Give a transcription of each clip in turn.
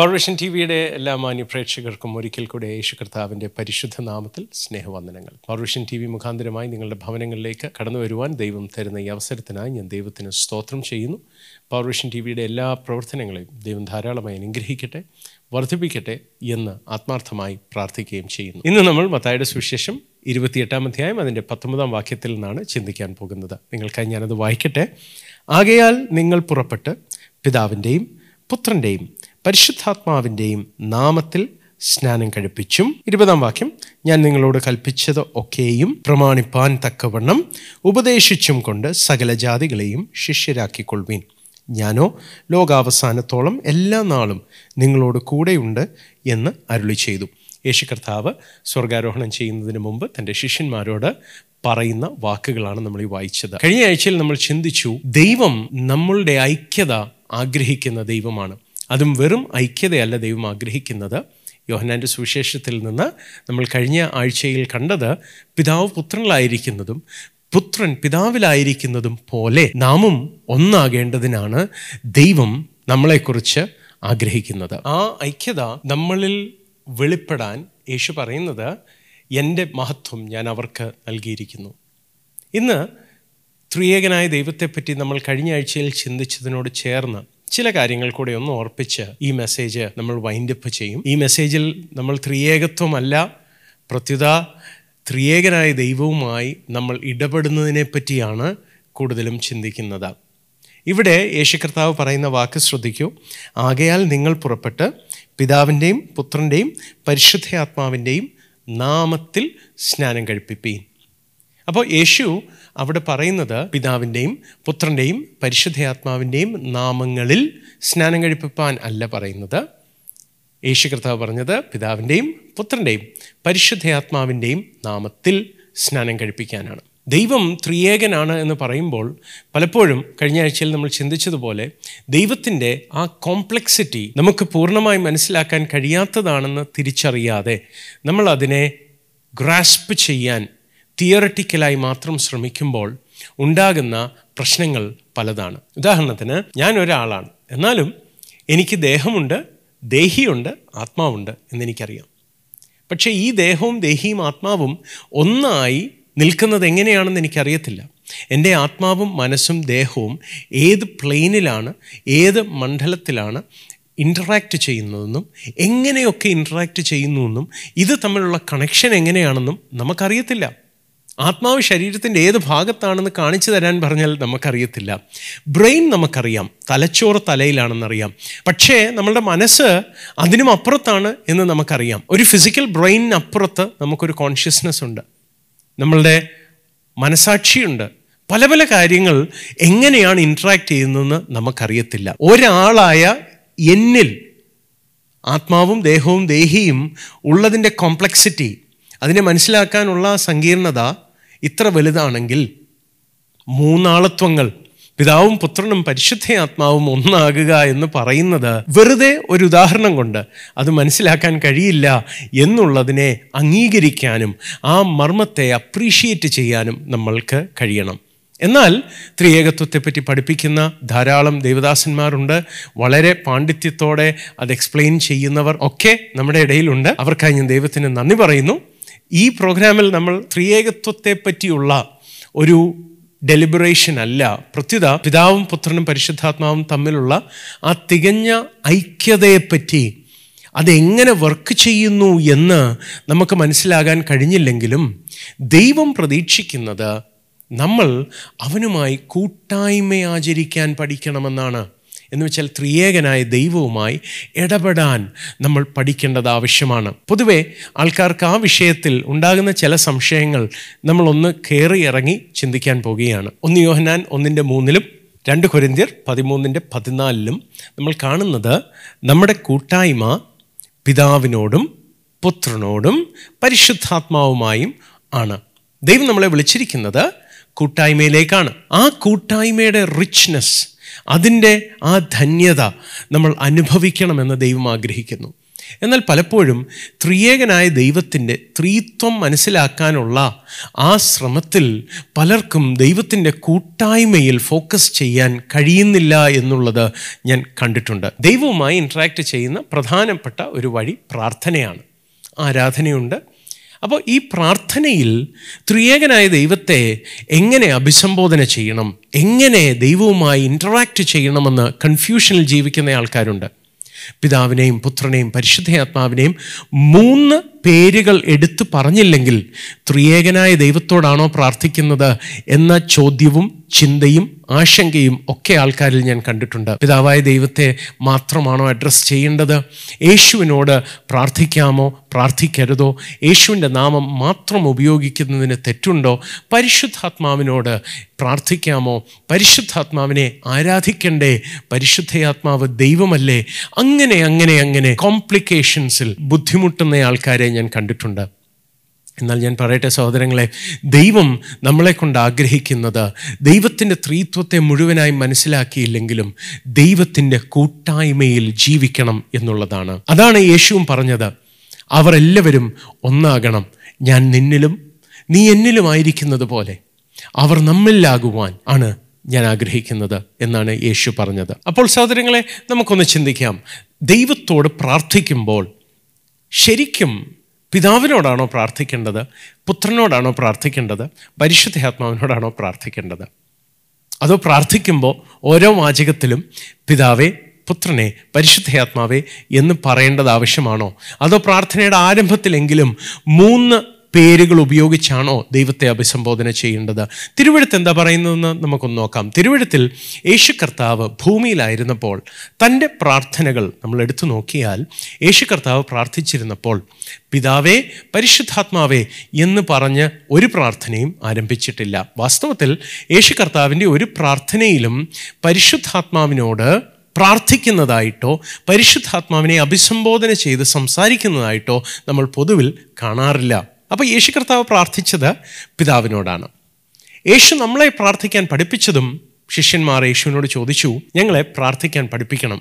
Powervision T വിയുടെ എല്ലാ മാന്യ പ്രേക്ഷകർക്കും ഒരിക്കൽ കൂടെ യേശു കർത്താവിന്റെ പരിശുദ്ധ നാമത്തിൽ സ്നേഹവന്ദനങ്ങൾ. പൗർവിഷൻ ടി വി മുഖാന്തരമായി നിങ്ങളുടെ ഭവനങ്ങളിലേക്ക് കടന്നു വരുവാൻ ദൈവം തരുന്ന ഈ അവസരത്തിനായി ഞാൻ ദൈവത്തിന് സ്തോത്രം ചെയ്യുന്നു. പൗർവിഷൻ ടി വിയുടെ എല്ലാ പ്രവർത്തനങ്ങളെയും ദൈവം ധാരാളമായി അനുഗ്രഹിക്കട്ടെ വർദ്ധിപ്പിക്കട്ടെ എന്ന് ആത്മാർത്ഥമായി പ്രാർത്ഥിക്കുകയും ചെയ്യുന്നു. ഇന്ന് നമ്മൾ മത്തായുടെ സുവിശേഷം ഇരുപത്തിയെട്ടാം അധ്യായം അതിന്റെ പത്തൊമ്പതാം വാക്യത്തിൽ നിന്നാണ് ചിന്തിക്കാൻ പോകുന്നത്. നിങ്ങൾക്കായി ഞാനത് വായിക്കട്ടെ. ആകയാൽ നിങ്ങൾ പുറപ്പെട്ട് പിതാവിന്റെയും പുത്രന്റെയും പരിശുദ്ധാത്മാവിന്റെയും നാമത്തിൽ സ്നാനം കഴിപ്പിച്ചും ഇരുപതാം വാക്യം ഞാൻ നിങ്ങളോട് കൽപ്പിച്ചത് ഒക്കെയും പ്രമാണിപ്പാൻ തക്കവണ്ണം ഉപദേശിച്ചും കൊണ്ട് സകല ജാതികളെയും ശിഷ്യരാക്കിക്കൊള്ളുവീൻ. ഞാനോ ലോകാവസാനത്തോളം എല്ലാ നാളും നിങ്ങളോട് കൂടെയുണ്ട് എന്ന് അരുളി ചെയ്തു. യേശു കർത്താവ് സ്വർഗാരോഹണം ചെയ്യുന്നതിന് മുമ്പ് തന്റെ ശിഷ്യന്മാരോട് പറയുന്ന വാക്കുകളാണ് നമ്മൾ ഈ വായിച്ചത്. കഴിഞ്ഞ ആഴ്ചയിൽ നമ്മൾ ചിന്തിച്ചു ദൈവം നമ്മളുടെ ഐക്യത ആഗ്രഹിക്കുന്ന ദൈവമാണ്. അതും വെറും ഐക്യതയല്ല ദൈവം ആഗ്രഹിക്കുന്നത്. യോഹനാന്റെ സുവിശേഷത്തിൽ നിന്ന് നമ്മൾ കഴിഞ്ഞ ആഴ്ചയിൽ കണ്ടത് പിതാവ് പുത്രനിലായിരിക്കുന്നതും പുത്രൻ പിതാവിലായിരിക്കുന്നതും പോലെ നാമും ഒന്നാകേണ്ടതിനാണ് ദൈവം നമ്മളെക്കുറിച്ച് ആഗ്രഹിക്കുന്നത്. ആ ഐക്യത നമ്മളിൽ വെളിപ്പെടാൻ യേശു പറയുന്നത് എന്റെ മഹത്വം ഞാൻ അവർക്ക് നൽകിയിരിക്കുന്നു. ഇന്ന് ത്രിയേകനായ ദൈവത്തെപ്പറ്റി നമ്മൾ കഴിഞ്ഞ ആഴ്ചയിൽ ചിന്തിച്ചതിനോട് ചേർന്ന് ചില കാര്യങ്ങൾ കൂടെ ഒന്ന് ഓർപ്പിച്ച് ഈ മെസ്സേജ് നമ്മൾ വൈൻഡപ്പ് ചെയ്യും. ഈ മെസ്സേജിൽ നമ്മൾ ത്രിയേകത്വമല്ല പ്രത്യുത ത്രിയേകനായ ദൈവവുമായി നമ്മൾ ഇടപെടുന്നതിനെ പറ്റിയാണ് കൂടുതലും ചിന്തിക്കുന്നത്. ഇവിടെ യേശു കർത്താവ് പറയുന്ന വാക്ക് ശ്രദ്ധിക്കൂ. ആകയാൽ നിങ്ങൾ പുറപ്പെട്ട് പിതാവിന്റെയും പുത്രന്റെയും പരിശുദ്ധയാത്മാവിന്റെയും നാമത്തിൽ സ്നാനം കഴിപ്പിപ്പീൻ. അപ്പോൾ യേശു അവിടെ പറയുന്നത് പിതാവിന്റെയും പുത്രന്റെയും പരിശുദ്ധയാത്മാവിന്റെയും നാമങ്ങളിൽ സ്നാനം കഴിപ്പാൻ അല്ല പറയുന്നത്. യേശു കർത്താവ് പറഞ്ഞത് പിതാവിന്റെയും പുത്രന്റെയും പരിശുദ്ധയാത്മാവിന്റെയും നാമത്തിൽ സ്നാനം കഴിപ്പിക്കാനാണ്. ദൈവം ത്രിയേകനാണ് എന്ന് പറയുമ്പോൾ പലപ്പോഴും കഴിഞ്ഞ ആഴ്ചയിൽ നമ്മൾ ചിന്തിച്ചതുപോലെ ദൈവത്തിന്റെ ആ കോംപ്ലക്സിറ്റി നമുക്ക് പൂർണമായി മനസ്സിലാക്കാൻ കഴിയാത്തതാണെന്ന് തിരിച്ചറിയാതെ നമ്മൾ അതിനെ ഗ്രാസ്പ് ചെയ്യാൻ തിയറട്ടിക്കലായി മാത്രം ശ്രമിക്കുമ്പോൾ ഉണ്ടാകുന്ന പ്രശ്നങ്ങൾ പലതാണ്. ഉദാഹരണത്തിന് ഞാൻ ഒരാളാണ്. എന്നാലും എനിക്ക് ദേഹമുണ്ട് ദേഹിയുണ്ട് ആത്മാവുണ്ട് എന്നെനിക്കറിയാം. പക്ഷേ ഈ ദേഹവും ദേഹിയും ആത്മാവും ഒന്നായി നിൽക്കുന്നത് എങ്ങനെയാണെന്ന് എനിക്കറിയത്തില്ല. എന്റെ ആത്മാവും മനസ്സും ദേഹവും ഏത് പ്ലെയിനിലാണ് ഏത് മണ്ഡലത്തിലാണ് ഇന്ററാക്റ്റ് ചെയ്യുന്നതെന്നും എങ്ങനെയൊക്കെ ഇന്ററാക്റ്റ് ചെയ്യുന്നുവെന്നും ഇത് തമ്മിലുള്ള കണക്ഷൻ എങ്ങനെയാണെന്നും നമുക്കറിയത്തില്ല. ആത്മാവ് ശരീരത്തിന്റെ ഏത് ഭാഗത്താണെന്ന് കാണിച്ചു തരാൻ പറഞ്ഞാൽ നമുക്കറിയത്തില്ല. ബ്രെയിൻ നമുക്കറിയാം. തലച്ചോറ് തലയിലാണെന്നറിയാം. പക്ഷേ നമ്മളുടെ മനസ്സ് അതിനും അപ്പുറത്താണ് എന്ന് നമുക്കറിയാം. ഒരു ഫിസിക്കൽ ബ്രെയിനിനപ്പുറത്ത് നമുക്കൊരു കോൺഷ്യസ്നെസ് ഉണ്ട്. നമ്മളുടെ മനസാക്ഷിയുണ്ട്. പല പല കാര്യങ്ങൾ എങ്ങനെയാണ് ഇൻട്രാക്ട് ചെയ്യുന്നതെന്ന് നമുക്കറിയത്തില്ല. ഒരാളായ എന്നിൽ ആത്മാവും ദേഹവും ദേഹിയും ഉള്ളതിന്റെ കോംപ്ലക്സിറ്റി അതിനെ മനസ്സിലാക്കാനുള്ള സങ്കീർണത ഇത്ര വലുതാണെങ്കിൽ മൂന്നാളത്വങ്ങൾ പിതാവും പുത്രനും പരിശുദ്ധയാത്മാവും ഒന്നാകുക എന്ന് പറയുന്നത് വെറുതെ ഒരു ഉദാഹരണം കൊണ്ട് അത് മനസ്സിലാക്കാൻ കഴിയില്ല എന്നുള്ളതിനെ അംഗീകരിക്കാനും ആ മർമ്മത്തെ അപ്രീഷിയേറ്റ് ചെയ്യാനും നമ്മൾക്ക് കഴിയണം. എന്നാൽ ത്രിയേകത്വത്തെപ്പറ്റി പഠിപ്പിക്കുന്ന ധാരാളം ദേവദാസന്മാരുണ്ട്. വളരെ പാണ്ഡിത്യത്തോടെ അത് എക്സ്പ്ലെയിൻ ചെയ്യുന്നവർ ഒക്കെ നമ്മുടെ ഇടയിലുണ്ട്. അവർക്കായി ഞാൻ ദൈവത്തിന് നന്ദി പറയുന്നു. ഈ പ്രോഗ്രാമിൽ നമ്മൾ ത്രിയേകത്വത്തെ പറ്റിയുള്ള ഒരു ഡെലിബറേഷൻ അല്ല. പ്രത്യുത പിതാവും പുത്രനും പരിശുദ്ധാത്മാവും തമ്മിലുള്ള ആ തികഞ്ഞ ഐക്യതയെപ്പറ്റി അതെങ്ങനെ വർക്ക് ചെയ്യുന്നു എന്ന് നമുക്ക് മനസ്സിലാകാൻ കഴിഞ്ഞില്ലെങ്കിലും ദൈവം പ്രതീക്ഷിക്കുന്നത് നമ്മൾ അവനുമായി കൂട്ടായ്മ ആചരിക്കാൻ പഠിക്കണമെന്നാണ്. എന്ന് വെച്ചാൽ ത്രിയേകനായ ദൈവവുമായി ഇടപെടാൻ നമ്മൾ പഠിക്കേണ്ടത് ആവശ്യമാണ്. പൊതുവെ ആൾക്കാർക്ക് ആ വിഷയത്തിൽ ഉണ്ടാകുന്ന ചില സംശയങ്ങൾ നമ്മളൊന്ന് കയറി ഇറങ്ങി ചിന്തിക്കാൻ പോകുകയാണ്. ഒന്ന് യോഹനാൻ ഒന്നിന്റെ മൂന്നിലും രണ്ട് കൊരിന്ത്യർ പതിമൂന്നിന്റെ പതിനാലിലും നമ്മൾ കാണുന്നത് നമ്മുടെ കൂട്ടായ്മ പിതാവിനോടും പുത്രനോടും പരിശുദ്ധാത്മാവുമായും ആണ്. ദൈവം നമ്മളെ വിളിച്ചിരിക്കുന്നത് കൂട്ടായ്മയിലേക്കാണ്. ആ കൂട്ടായ്മയുടെ റിച്ച്നെസ് അതിന്റെ ആ ധന്യത നമ്മൾ അനുഭവിക്കണമെന്ന് ദൈവം ആഗ്രഹിക്കുന്നു. എന്നാൽ പലപ്പോഴും ത്രിയേകനായ ദൈവത്തിന്റെ ത്രീത്വം മനസ്സിലാക്കാനുള്ള ആ ശ്രമത്തിൽ പലർക്കും ദൈവത്തിന്റെ കൂട്ടായ്മയിൽ ഫോക്കസ് ചെയ്യാൻ കഴിയുന്നില്ല എന്നുള്ളത് ഞാൻ കണ്ടിട്ടുണ്ട്. ദൈവവുമായി ഇൻട്രാക്ട് ചെയ്യുന്ന പ്രധാനപ്പെട്ട ഒരു വഴി പ്രാർത്ഥനയാണ്. ആരാധനയുണ്ട് അപ്പോൾ ഈ പ്രാർത്ഥനയിൽ ത്രിയേകനായ ദൈവത്തെ എങ്ങനെ അഭിസംബോധന ചെയ്യണം? എങ്ങനെ ദൈവവുമായി ഇന്ററാക്റ്റ് ചെയ്യണമെന്ന് കൺഫ്യൂഷനിൽ ജീവിക്കുന്ന ആൾക്കാരുണ്ട്. പിതാവിനെയും പുത്രനെയും പരിശുദ്ധയാത്മാവിനെയും മൂന്ന് പേരുകൾ എടുത്തു പറഞ്ഞില്ലെങ്കിൽ ത്രിയേകനായ ദൈവത്തോടാണോ പ്രാർത്ഥിക്കുന്നത് എന്ന ചോദ്യവും ചിന്തയും ആശങ്കയും ഒക്കെ ആൾക്കാരിൽ ഞാൻ കണ്ടിട്ടുണ്ട്. പിതാവായ ദൈവത്തെ മാത്രമാണോ അഡ്രസ്സ് ചെയ്യേണ്ടത്? യേശുവിനോട് പ്രാർത്ഥിക്കാമോ? പ്രാർത്ഥിക്കരുതോ? യേശുവിന്റെ നാമം മാത്രം ഉപയോഗിക്കുന്നതിന് തെറ്റുണ്ടോ? പരിശുദ്ധാത്മാവിനോട് പ്രാർത്ഥിക്കാമോ? പരിശുദ്ധാത്മാവിനെ ആരാധിക്കണ്ടേ? പരിശുദ്ധയാത്മാവ് ദൈവമല്ലേ? അങ്ങനെ അങ്ങനെ അങ്ങനെ കോംപ്ലിക്കേഷൻസിൽ ബുദ്ധിമുട്ടുന്ന ആൾക്കാരെ ഞാൻ കണ്ടിട്ടുണ്ട്. എന്നാൽ ഞാൻ പറയട്ടെ സഹോദരങ്ങളെ ദൈവം നമ്മളെ കൊണ്ട് ആഗ്രഹിക്കുന്നത് ദൈവത്തിന്റെ ത്രീത്വത്തെ മുഴുവനായി മനസ്സിലാക്കിയില്ലെങ്കിലും ദൈവത്തിന്റെ കൂട്ടായ്മയിൽ ജീവിക്കണം എന്നുള്ളതാണ്. അതാണ് യേശുവും പറഞ്ഞത്. അവർ എല്ലാവരും ഒന്നാകണം. ഞാൻ നിന്നിലും നീ എന്നിലുമായിരിക്കുന്നത് പോലെ അവർ നമ്മിലാകുവാൻ ആണ് ഞാൻ ആഗ്രഹിക്കുന്നത് എന്നാണ് യേശു പറഞ്ഞത്. അപ്പോൾ സഹോദരങ്ങളെ നമുക്കൊന്ന് ചിന്തിക്കാം. ദൈവത്തോട് പ്രാർത്ഥിക്കുമ്പോൾ ശരിക്കും പിതാവിനോടാണോ പ്രാർത്ഥിക്കേണ്ടത്? പുത്രനോടാണോ പ്രാർത്ഥിക്കേണ്ടത്? പരിശുദ്ധാത്മാവിനോടാണോ പ്രാർത്ഥിക്കേണ്ടത്? അതോ പ്രാർത്ഥിക്കുമ്പോൾ ഓരോ വാചകത്തിലും പിതാവേ പുത്രനെ പരിശുദ്ധയാത്മാവേ എന്ന് പറയേണ്ടത് ആവശ്യമാണോ? അതോ പ്രാർത്ഥനയുടെ ആരംഭത്തിലെങ്കിലും മൂന്ന് പേരുകൾ ഉപയോഗിച്ചാണോ ദൈവത്തെ അഭിസംബോധന ചെയ്യേണ്ടത്? തിരുവഴുത്ത് എന്താ പറയുന്നതെന്ന് നമുക്കൊന്ന് നോക്കാം. തിരുവഴുത്തിൽ യേശു കർത്താവ് ഭൂമിയിലായിരുന്നപ്പോൾ തന്റെ പ്രാർത്ഥനകൾ നമ്മൾ എടുത്തു നോക്കിയാൽ യേശു കർത്താവ് പ്രാർത്ഥിച്ചിരുന്നപ്പോൾ പിതാവേ പരിശുദ്ധാത്മാവേ എന്ന് പറഞ്ഞ് ഒരു പ്രാർത്ഥനയും ആരംഭിച്ചിട്ടില്ല. വാസ്തവത്തിൽ യേശു കർത്താവിന്റെ ഒരു പ്രാർത്ഥനയിലും പരിശുദ്ധാത്മാവിനോട് പ്രാർത്ഥിക്കുന്നതായിട്ടോ പരിശുദ്ധാത്മാവിനെ അഭിസംബോധന ചെയ്ത് സംസാരിക്കുന്നതായിട്ടോ നമ്മൾ പൊതുവിൽ കാണാറില്ല. അപ്പോൾ യേശു കർത്താവ് പ്രാർത്ഥിച്ചത് പിതാവിനോടാണ്. യേശു നമ്മളെ പ്രാർത്ഥിക്കാൻ പഠിപ്പിച്ചതും ശിഷ്യന്മാർ യേശുവിനോട് ചോദിച്ചു ഞങ്ങളെ പ്രാർത്ഥിക്കാൻ പഠിപ്പിക്കണം.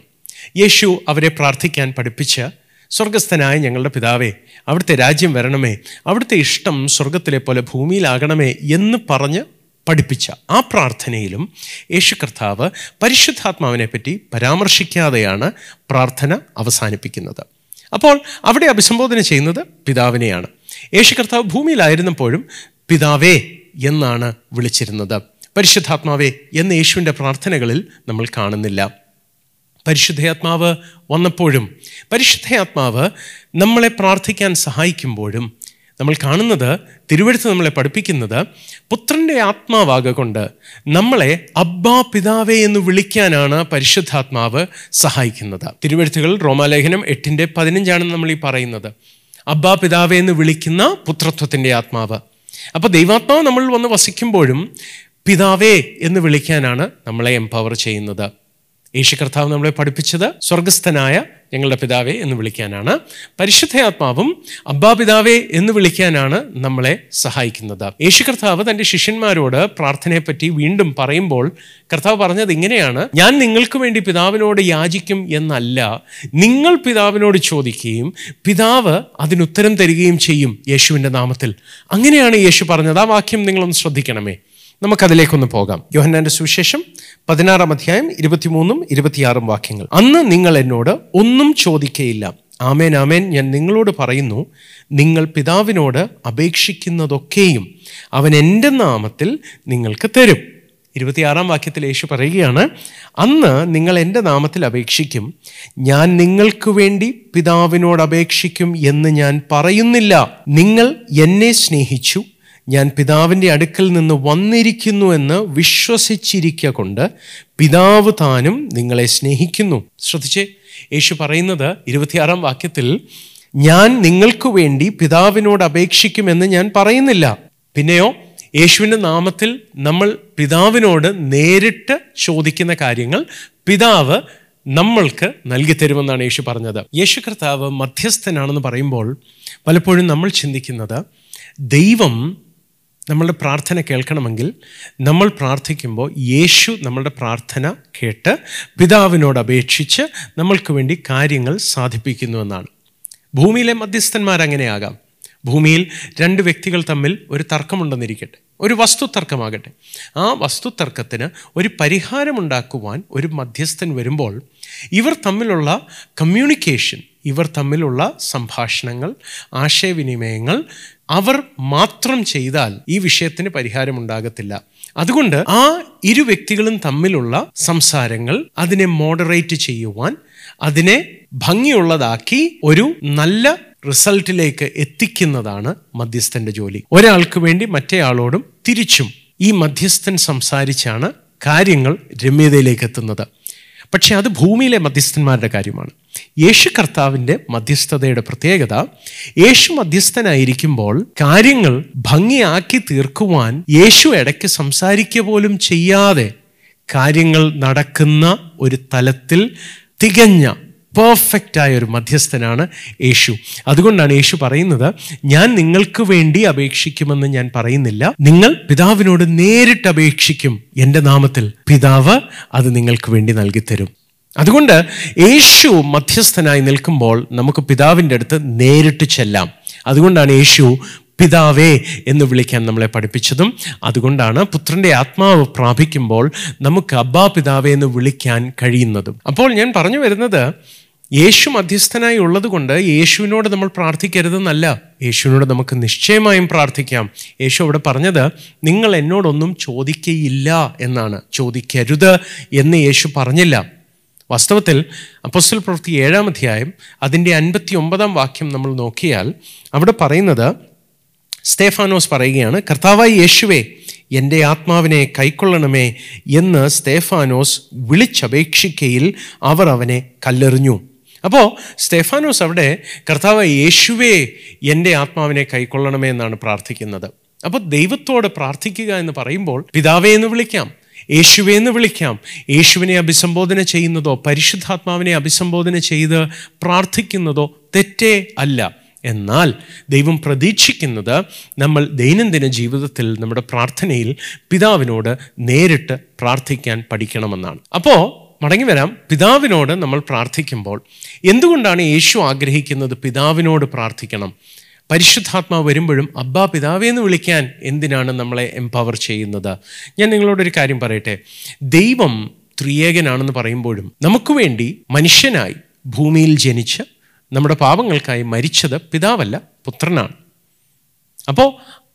യേശു അവരെ പ്രാർത്ഥിക്കാൻ പഠിപ്പിച്ച് സ്വർഗസ്ഥനായ ഞങ്ങളുടെ പിതാവേ അവിടുത്തെ രാജ്യം വരണമേ അവിടുത്തെ ഇഷ്ടം സ്വർഗത്തിലെ പോലെ ഭൂമിയിലാകണമേ എന്ന് പറഞ്ഞ് പഠിപ്പിച്ച ആ പ്രാർത്ഥനയിലും യേശു കർത്താവ് പരിശുദ്ധാത്മാവിനെ പറ്റി പരാമർശിക്കാതെയാണ് പ്രാർത്ഥന അവസാനിപ്പിക്കുന്നത്. അപ്പോൾ അവിടെ അഭിസംബോധന ചെയ്യുന്നത് പിതാവിനെയാണ്. യേശു കർത്താവ് ഭൂമിയിലായിരുന്നപ്പോഴും പിതാവേ എന്നാണ് വിളിച്ചിരുന്നത്. പരിശുദ്ധാത്മാവേ എന്ന യേശുവിന്റെ പ്രാർത്ഥനകളിൽ നമ്മൾ കാണുന്നില്ല. പരിശുദ്ധയാത്മാവ് വന്നപ്പോഴും പരിശുദ്ധയാത്മാവ് നമ്മളെ പ്രാർത്ഥിക്കാൻ സഹായിക്കുമ്പോഴും നമ്മൾ കാണുന്നത് തിരുവഴുത്ത് നമ്മളെ പഠിപ്പിക്കുന്നത് പുത്രന്റെ ആത്മാവാക കൊണ്ട് നമ്മളെ അബ്ബാ പിതാവേ എന്ന് വിളിക്കാനാണ് പരിശുദ്ധാത്മാവ് സഹായിക്കുന്നത്. തിരുവഴുത്തുകൾ റോമാലേഖനം എട്ടിന്റെ പതിനഞ്ചാണ് നമ്മൾ ഈ പറയുന്നത്. അബ്ബാ പിതാവേ എന്ന് വിളിക്കുന്ന പുത്രത്വത്തിന്റെ ആത്മാവ്. അപ്പോൾ ദൈവാത്മാവ് നമ്മൾ വന്ന് വസിക്കുമ്പോഴും പിതാവേ എന്ന് വിളിക്കാനാണ് നമ്മളെ എംപവർ ചെയ്യുന്നത്. യേശു കർത്താവ് നമ്മളെ പഠിപ്പിച്ചത് സ്വർഗസ്ഥനായ ഞങ്ങളുടെ പിതാവേ എന്ന് വിളിക്കാനാണ്. പരിശുദ്ധയാത്മാവും അബ്ബാ പിതാവേ എന്ന് വിളിക്കാനാണ് നമ്മളെ സഹായിക്കുന്നത്. യേശു കർത്താവ് തന്റെ ശിഷ്യന്മാരോട് പ്രാർത്ഥനയെപ്പറ്റി വീണ്ടും പറയുമ്പോൾ കർത്താവ് പറഞ്ഞത് ഇങ്ങനെയാണ് ഞാൻ നിങ്ങൾക്ക് വേണ്ടി പിതാവിനോട് യാചിക്കും എന്നല്ല നിങ്ങൾ പിതാവിനോട് ചോദിക്കുകയും പിതാവ് അതിനുത്തരം തരികയും ചെയ്യും യേശുവിന്റെ നാമത്തിൽ. അങ്ങനെയാണ് യേശു പറഞ്ഞത്. ആ വാക്യം നിങ്ങളൊന്ന് ശ്രദ്ധിക്കണമേ. നമുക്കതിലേക്കൊന്ന് പോകാം. യോഹന്നാന്റെ സുവിശേഷം പതിനാറാം അധ്യായം ഇരുപത്തിമൂന്നും ഇരുപത്തിയാറും വാക്യങ്ങൾ. അന്ന് നിങ്ങൾ എന്നോട് ഒന്നും ചോദിക്കയില്ല. ആമേൻ ആമേൻ. ഞാൻ നിങ്ങളോട് പറയുന്നു നിങ്ങൾ പിതാവിനോട് അപേക്ഷിക്കുന്നതൊക്കെയും അവൻ എന്റെ നാമത്തിൽ നിങ്ങൾക്ക് തരും. ഇരുപത്തിയാറാം വാക്യത്തിൽ യേശു പറയുകയാണ് അന്ന് നിങ്ങൾ എന്റെ നാമത്തിൽ അപേക്ഷിക്കും. ഞാൻ നിങ്ങൾക്ക് വേണ്ടി പിതാവിനോട് അപേക്ഷിക്കും എന്ന് ഞാൻ പറയുന്നില്ല. നിങ്ങൾ എന്നെ സ്നേഹിച്ചു ഞാൻ പിതാവിന്റെ അടുക്കൽ നിന്ന് വന്നിരിക്കുന്നു എന്ന് വിശ്വസിച്ചിരിക്ക കൊണ്ട് പിതാവ് താനും നിങ്ങളെ സ്നേഹിക്കുന്നു. ശ്രദ്ധിച്ചേ യേശു പറയുന്നത് ഇരുപത്തിയാറാം വാക്യത്തിൽ ഞാൻ നിങ്ങൾക്ക് വേണ്ടി പിതാവിനോട് അപേക്ഷിക്കുമെന്ന് ഞാൻ പറയുന്നില്ല. പിന്നെയോ യേശുവിന്റെ നാമത്തിൽ നമ്മൾ പിതാവിനോട് നേരിട്ട് ചോദിക്കുന്ന കാര്യങ്ങൾ പിതാവ് നമ്മൾക്ക് നൽകി തരുമെന്നാണ് യേശു പറഞ്ഞത്. യേശു കർത്താവ് മധ്യസ്ഥനാണെന്ന് പറയുമ്പോൾ പലപ്പോഴും നമ്മൾ ചിന്തിക്കുന്നത് ദൈവം നമ്മളുടെ പ്രാർത്ഥന കേൾക്കണമെങ്കിൽ നമ്മൾ പ്രാർത്ഥിക്കുമ്പോൾ യേശു നമ്മളുടെ പ്രാർത്ഥന കേട്ട് പിതാവിനോട് അപേക്ഷിച്ച് നമ്മൾക്ക് വേണ്ടി കാര്യങ്ങൾ സാധിപ്പിക്കുന്നുവെന്നാണ് ഭൂമിയിലെ മധ്യസ്ഥന്മാർ അങ്ങനെയാകാം. ഭൂമിയിൽ രണ്ട് വ്യക്തികൾ തമ്മിൽ ഒരു തർക്കമുണ്ടെന്നിരിക്കട്ടെ. ഒരു വസ്തു തർക്കമാകട്ടെ ആ വസ്തു തർക്കത്തിന് ഒരു പരിഹാരമുണ്ടാക്കുവാൻ ഒരു മധ്യസ്ഥൻ വരുമ്പോൾ ഇവർ തമ്മിലുള്ള കമ്മ്യൂണിക്കേഷൻ ഇവർ തമ്മിലുള്ള സംഭാഷണങ്ങൾ ആശയവിനിമയങ്ങൾ അവർ മാത്രം ചെയ്താൽ ഈ വിഷയത്തിന് പരിഹാരമുണ്ടാകത്തില്ല. അതുകൊണ്ട് ആ ഇരു വ്യക്തികളും തമ്മിലുള്ള സംസാരങ്ങൾ അതിനെ മോഡറേറ്റ് ചെയ്യുവാൻ അതിനെ ഭംഗിയുള്ളതാക്കി ഒരു നല്ല റിസൾട്ടിലേക്ക് എത്തിക്കുന്നതാണ് മധ്യസ്ഥന്റെ ജോലി. ഒരാൾക്ക് വേണ്ടി മറ്റേയാളോടും തിരിച്ചും ഈ മധ്യസ്ഥൻ സംസാരിച്ചാണ് കാര്യങ്ങൾ രമ്യതയിലേക്ക് എത്തുന്നത്. പക്ഷെ അത് ഭൂമിയിലെ മധ്യസ്ഥന്മാരുടെ കാര്യമാണ്. യേശു കർത്താവിന്റെ മധ്യസ്ഥതയുടെ പ്രത്യേകത യേശു മധ്യസ്ഥനായിരിക്കുമ്പോൾ കാര്യങ്ങൾ ഭംഗിയാക്കി തീർക്കുവാൻ യേശു ഇടയ്ക്ക് സംസാരിക്കുക പോലും ചെയ്യാതെ കാര്യങ്ങൾ നടക്കുന്ന ഒരു തലത്തിൽ തികഞ്ഞ പെർഫെക്റ്റ് ആയ ഒരു മധ്യസ്ഥനാണ് യേശു. അതുകൊണ്ടാണ് യേശു പറയുന്നത് ഞാൻ നിങ്ങൾക്ക് വേണ്ടി അപേക്ഷിക്കുമെന്ന് ഞാൻ പറയുന്നില്ല. നിങ്ങൾ പിതാവിനോട് നേരിട്ട് അപേക്ഷിക്കും. എന്റെ നാമത്തിൽ പിതാവ് അത് നിങ്ങൾക്ക് വേണ്ടി നൽകിത്തരും. അതുകൊണ്ട് യേശു മധ്യസ്ഥനായി നിൽക്കുമ്പോൾ നമുക്ക് പിതാവിന്റെ അടുത്ത് നേരിട്ട് ചെല്ലാം. അതുകൊണ്ടാണ് യേശു പിതാവേ എന്ന് വിളിക്കാൻ നമ്മളെ പഠിപ്പിച്ചതും അതുകൊണ്ടാണ് പുത്രന്റെ ആത്മാവ് പ്രാപിക്കുമ്പോൾ നമുക്ക് അബ്ബാ പിതാവേ എന്ന് വിളിക്കാൻ കഴിയുന്നതും. അപ്പോൾ ഞാൻ പറഞ്ഞു വരുന്നത് യേശു മധ്യസ്ഥനായി ഉള്ളത് കൊണ്ട് യേശുവിനോട് നമ്മൾ പ്രാർത്ഥിക്കരുതെന്നല്ല. യേശുവിനോട് നമുക്ക് നിശ്ചയമായും പ്രാർത്ഥിക്കാം. യേശു അവിടെ പറഞ്ഞത് നിങ്ങൾ എന്നോടൊന്നും ചോദിക്കയില്ല എന്നാണ്. ചോദിക്കരുത് എന്ന് യേശു പറഞ്ഞില്ല. വാസ്തവത്തിൽ അപ്പോസ്റ്റൽ പ്രവൃത്തി ഏഴാം അധ്യായം അതിന്റെ അൻപത്തി ഒമ്പതാം വാക്യം നമ്മൾ നോക്കിയാൽ അവിടെ പറയുന്നത് സ്തേഫാനോസ് പറയുകയാണ് കർത്താവായി യേശുവേ എന്റെ ആത്മാവിനെ കൈക്കൊള്ളണമേ എന്ന് സ്തേഫാനോസ് വിളിച്ചപേക്ഷിക്കയിൽ അവർ അവനെ കല്ലെറിഞ്ഞു. അപ്പോൾ സ്തേഫാനോസ് അവിടെ കർത്താവ് യേശുവേ എന്റെ ആത്മാവിനെ കൈക്കൊള്ളണമേ എന്നാണ് പ്രാർത്ഥിക്കുന്നത്. അപ്പോൾ ദൈവത്തോട് പ്രാർത്ഥിക്കുക എന്ന് പറയുമ്പോൾ പിതാവേ എന്ന് വിളിക്കാം യേശുവേ എന്ന് വിളിക്കാം യേശുവിനെ അഭിസംബോധന ചെയ്യുന്നതോ പരിശുദ്ധാത്മാവിനെ അഭിസംബോധന ചെയ്ത് പ്രാർത്ഥിക്കുന്നതോ തെറ്റേ അല്ല. എന്നാൽ ദൈവം പ്രതീക്ഷിക്കുന്നത് നമ്മൾ ദൈനംദിന ജീവിതത്തിൽ നമ്മുടെ പ്രാർത്ഥനയിൽ പിതാവിനോട് നേരിട്ട് പ്രാർത്ഥിക്കാൻ പഠിക്കണമെന്നാണ്. അപ്പോൾ മടങ്ങി വരാം. പിതാവിനോട് നമ്മൾ പ്രാർത്ഥിക്കുമ്പോൾ എന്തുകൊണ്ടാണ് യേശു ആഗ്രഹിക്കുന്നത് പിതാവിനോട് പ്രാർത്ഥിക്കണം? പരിശുദ്ധാത്മാവ് വരുമ്പോഴും അബ്ബാ പിതാവേ എന്ന് വിളിക്കാൻ എന്തിനാണ് നമ്മളെ എംപവർ ചെയ്യുന്നത്? ഞാൻ നിങ്ങളോടൊരു കാര്യം പറയട്ടെ. ദൈവം ത്രിയേകനാണെന്ന് പറയുമ്പോഴും നമുക്ക് വേണ്ടി മനുഷ്യനായി ഭൂമിയിൽ ജനിച്ച് നമ്മുടെ പാപങ്ങൾക്കായി മരിച്ചത് പിതാവല്ല പുത്രനാണ്. അപ്പോൾ